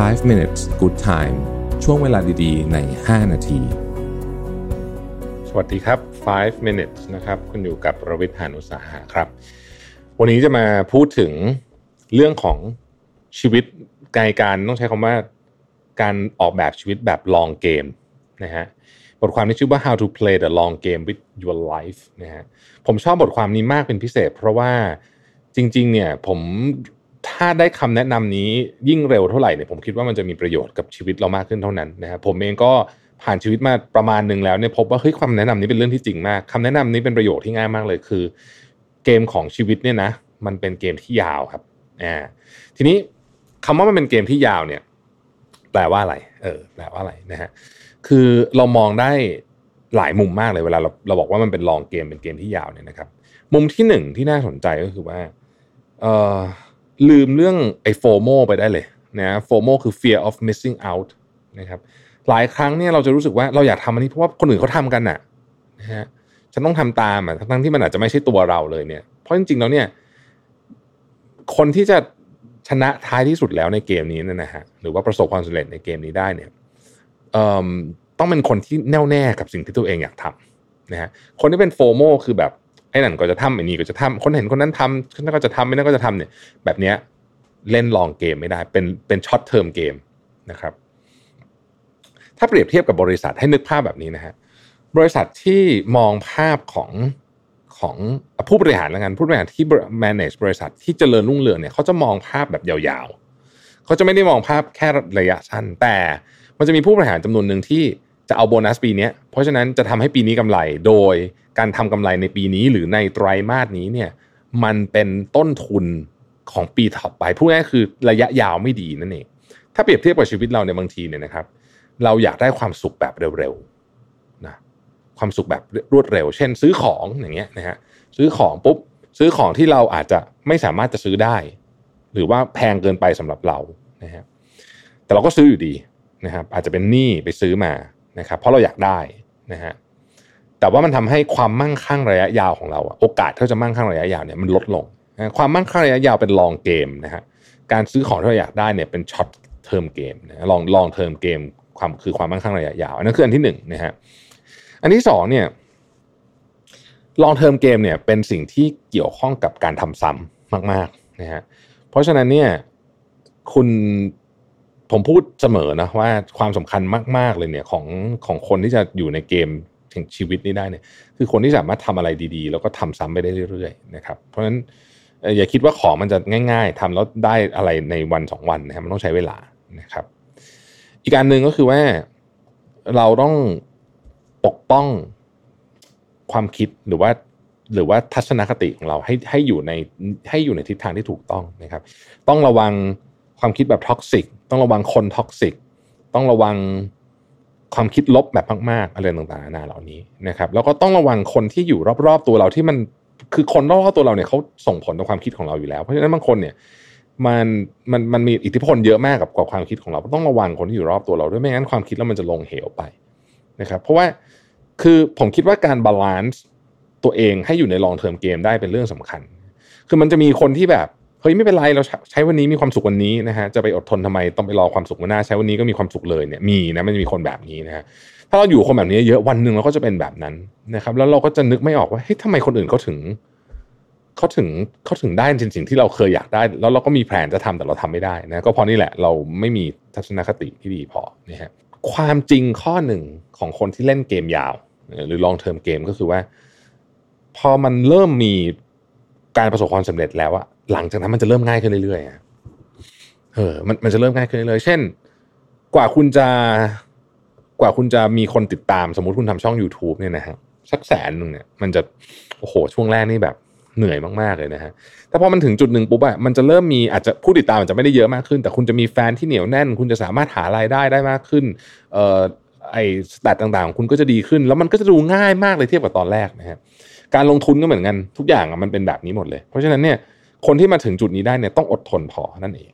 5 minutes good time ช่วงเวลาดีๆ ใน 5 นาที สวัสดีครับ 5 minutes นะครับ คุณอยู่กับระวิทยานุสาหะครับ วันนี้จะมาพูดถึงเรื่องของชีวิตกายการต้องใช้คำว่าการออกแบบชีวิตแบบ long game นะฮะบทความที่ชื่อว่า how to play the long game with your life นะฮะผมชอบบทความนี้มากเป็นพิเศษ เพราะว่าจริง ๆ เนี่ยผม ถ้าได้คำแนะนำนี้ยิ่งเร็วเท่าไหร่เนี่ยผมคิดว่ามันจะมีประโยชน์กับชีวิตเรามากขึ้นเท่านั้นนะครับผมเองก็ผ่านชีวิตมาประมาณหนึ่งแล้วเนี่ยพบว่าเฮ้ยคำแนะนำนี้เป็นเรื่องที่จริงมากคำแนะนำนี้เป็นประโยชน์ที่ง่ายมากเลยคือ เกมของชีวิตเนี่ยนะ มันเป็นเกมที่ยาวครับอ่าทีนี้คำว่ามันเป็นเกมที่ยาวเนี่ย แปลว่าอะไร เออ แปลว่าอะไรนะฮะคือเรามองได้หลายมุมมากเลยเวลาเราเราบอกว่ามันเป็นลองเกมเป็นเกมที่ยาวเนี่ยนะครับ มุมที่หนึ่งที่น่าสนใจก็คือว่า เออ ลืมเรื่องไอ้โฟโมไปได้เลยนะโฟโมคือ fear of missing out นะครับหลายครั้งเนี่ยเราจะรู้สึกว่าเราอยากทำอันนี้เพราะว่าคนอื่นเขาทำกันน่ะนะฮะฉันต้องทำตามอะทั้งที่มันอาจจะไม่ใช่ตัวเราเลยเนี่ยเพราะจริงๆแล้วเนี่ย คนที่จะชนะท้ายที่สุดแล้วในเกมนี้เนี่ยนะฮะหรือว่าประสบความสำเร็จในเกมนี้ได้เนี่ยต้องเป็นคนที่แน่วแน่กับสิ่งที่ตัวเองอยากทำนะฮะคนที่เป็นโฟโมคือแบบ ไอ้นั่นก็จะทำไอ้นี่ก็จะทำคนเห็นคนนั้นทำคนนั้นก็จะทำไม่นั่นก็จะทำเนี่ย แบบเนี้ยเล่นลองเกมไม่ได้ เป็นเป็นช็อตเทอมเกมนะครับ ถ้าเปรียบเทียบกับบริษัทให้นึกภาพแบบนี้นะฮะบริษัทที่มองภาพของของผู้บริหารแล้วกันผู้บริหารที่ manage บริษัทที่เจริญรุ่งเรืองเนี่ยเขาจะมองภาพแบบยาวๆเขาจะไม่ได้มองภาพแค่ระยะสั้นแต่มันจะมีผู้บริหารจำนวนหนึ่งที่ จะเอาโบนัสปีนี้เพราะฉะนั้นจะทำให้ปีนี้กำไร โดยการทำกำไรในปีนี้หรือในไตรามาสนี้เนี่ยมันเป็นต้นทุนของปีถัดไปพูดง่ายคือระยะยาวไม่ดีนั่นเองถ้าเปรียบเทียบกับชีวิตเราในบางทีเนี่ยนะครับ เราอยากได้ความสุขแบบเร็วๆนะความสุขแบบรวดเร็ว เช่น ซื้อของอย่างเงี้ยนะฮะซื้อของปุ๊บซื้อของที่เราอาจจะไม่สามารถจะซื้อได้ หรือว่าแพงเกินไปสำหรับเรานะฮะแต่เราก็ซื้ออยู่ดีนะครับอาจจะเป็นหนี้ไปซื้อมา นะครับเพราะเราอยากได้นะฮะแต่ว่ามันทำให้ความมั่งคั่งระยะยาวของเราโอกาสที่จะมั่งคั่งระยะยาวเนี่ยมันลดลง ความมั่งคั่งระยะยาวเป็น long game นะฮะการซื้อของที่เราอยากได้เนี่ยเป็น short term game นะ long long term game ความคือความมั่งคั่งระยะยาว อันนั้นคืออันที่หนึ่งนะฮะอันที่สองเนี่ยลองเทอมเกมเนี่ยเป็นสิ่งที่เกี่ยวข้องกับการทำซ้ำมากๆนะฮะเพราะฉะนั้นเนี่ยคุณ ผมพูดเสมอนะว่าความสำคัญมาก ๆเลยเนี่ยของของคนที่จะอยู่ในเกมถึงชีวิตนี้ได้เนี่ยคือคนที่สามารถทำอะไรดีๆ แล้วก็ทำซ้ำไปได้เรื่อยๆนะครับเพราะฉะนั้นอย่าคิดว่าของมันจะง่าย ๆทำแล้วได้อะไรในวันสองวันนะครับมันต้องใช้เวลานะครับ อีกการหนึ่งก็คือว่าเราต้องปกป้องความคิดหรือว่าหรือว่าทัศนคติของเราให้ให้อยู่ในให้อยู่ในทิศทางที่ถูกต้องนะครับ ต้องระวัง ความคิดแบบ toxic ต้องระวังคน toxic ต้องระวังความคิดลบแบบมากๆอะไรต่างๆนานาเหล่านี้นะครับ แล้วก็ต้องระวังคนที่อยู่รอบๆตัวเราที่มันคือคนรอบๆตัวเราเนี่ยเขาส่งผลต่อความคิดของเราอยู่แล้วเพราะฉะนั้นบางคนเนี่ยมันมันมันมีอิทธิพลเยอะมากกับกับความคิดของเราต้องระวังคนที่อยู่รอบตัวเราด้วยไม่งั้นความคิดแล้วมันจะลงเหวไปนะครับ เพราะว่าคือผมคิดว่าการ balance ตัวเองให้อยู่ใน long term game ได้เป็นเรื่องสำคัญ คือมันจะมีคนที่แบบ เฮ้ยไม่เป็นไรเราใช้วันนี้มีความสุขวันนี้นะฮะจะไปอดทนทำไมต้องไปรอความสุขวันหน้าใช้วันนี้ก็มีความสุขเลยเนี่ยมีนะมันจะมีคนแบบนี้นะฮะถ้าเราอยู่คนแบบนี้เยอะวันหนึ่งเราก็จะเป็นแบบนั้นนะครับแล้วเราก็จะนึกไม่ออกว่าเฮ้ยทำไมคนอื่นเขาถึงเขาถึงเขาถึงได้จริงสิ่งที่เราเคยอยากได้ แล้วเราก็มีแผนจะทำแต่เราทำไม่ได้นะก็เพราะนี่แหละเราไม่มีทัศนคติที่ดีพอนะฮะความจริงข้อหนึ่งของคนที่เล่นเกมยาว หรือลองเทอมเกมก็คือว่า พอมันเริ่มมี การประสบความสำเร็จแล้วอะหลังจากนั้นมันจะเริ่มง่ายขึ้นเรื่อยๆเออมันมันจะเริ่มง่ายขึ้นเรื่อยๆเช่น กว่าคุณจะกว่าคุณจะมีคนติดตามสมมติคุณทำช่อง YouTube เนี่ยนะฮะสักแสนหนึ่งเนี่ยมันจะโอ้โหช่วงแรกนี่แบบเหนื่อยมากๆเลยนะฮะ แต่พอมันถึงจุดหนึ่งปุ๊บอะมันจะเริ่มมีอาจจะผู้ติดตามอาจจะไม่ได้เยอะมากขึ้น แต่คุณจะมีแฟนที่เหนียวแน่น คุณจะสามารถหารายได้ได้มากขึ้น เอ่อไอ้สแตทต่างๆ คุณก็จะดีขึ้น แล้วมันก็จะดูง่ายมากเลยเทียบกับตอนแรกนะฮะ การลงทุนก็เหมือนกันทุกอย่างมันเป็นแบบนี้หมดเลย เพราะฉะนั้นเนี่ยคนที่มาถึงจุดนี้ได้เนี่ยต้องอดทนพอนั่นเอง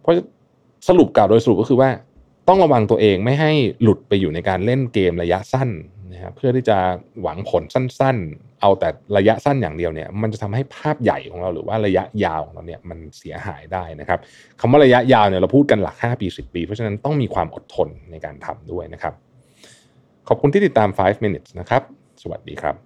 เพราะสรุปกล่าวโดยสรุปก็คือว่าต้องระวังตัวเองไม่ให้หลุดไปอยู่ในการเล่นเกมระยะสั้นนะครับเพื่อที่จะหวังผลสั้นๆ เอาแต่ระยะสั้นอย่างเดียวเนี่ยมันจะทำให้ภาพใหญ่ของเราหรือว่าระยะยาวของเราเนี่ยมันเสียหายได้นะครับคำว่าระยะยาวเนี่ยเราพูดกันหลัก 5 ปี 10 ปี เพราะฉะนั้นต้องมีความอดทนในการทำด้วยนะครับ ขอบคุณที่ติดตาม 5 minutes นะครับ สวัสดีครับ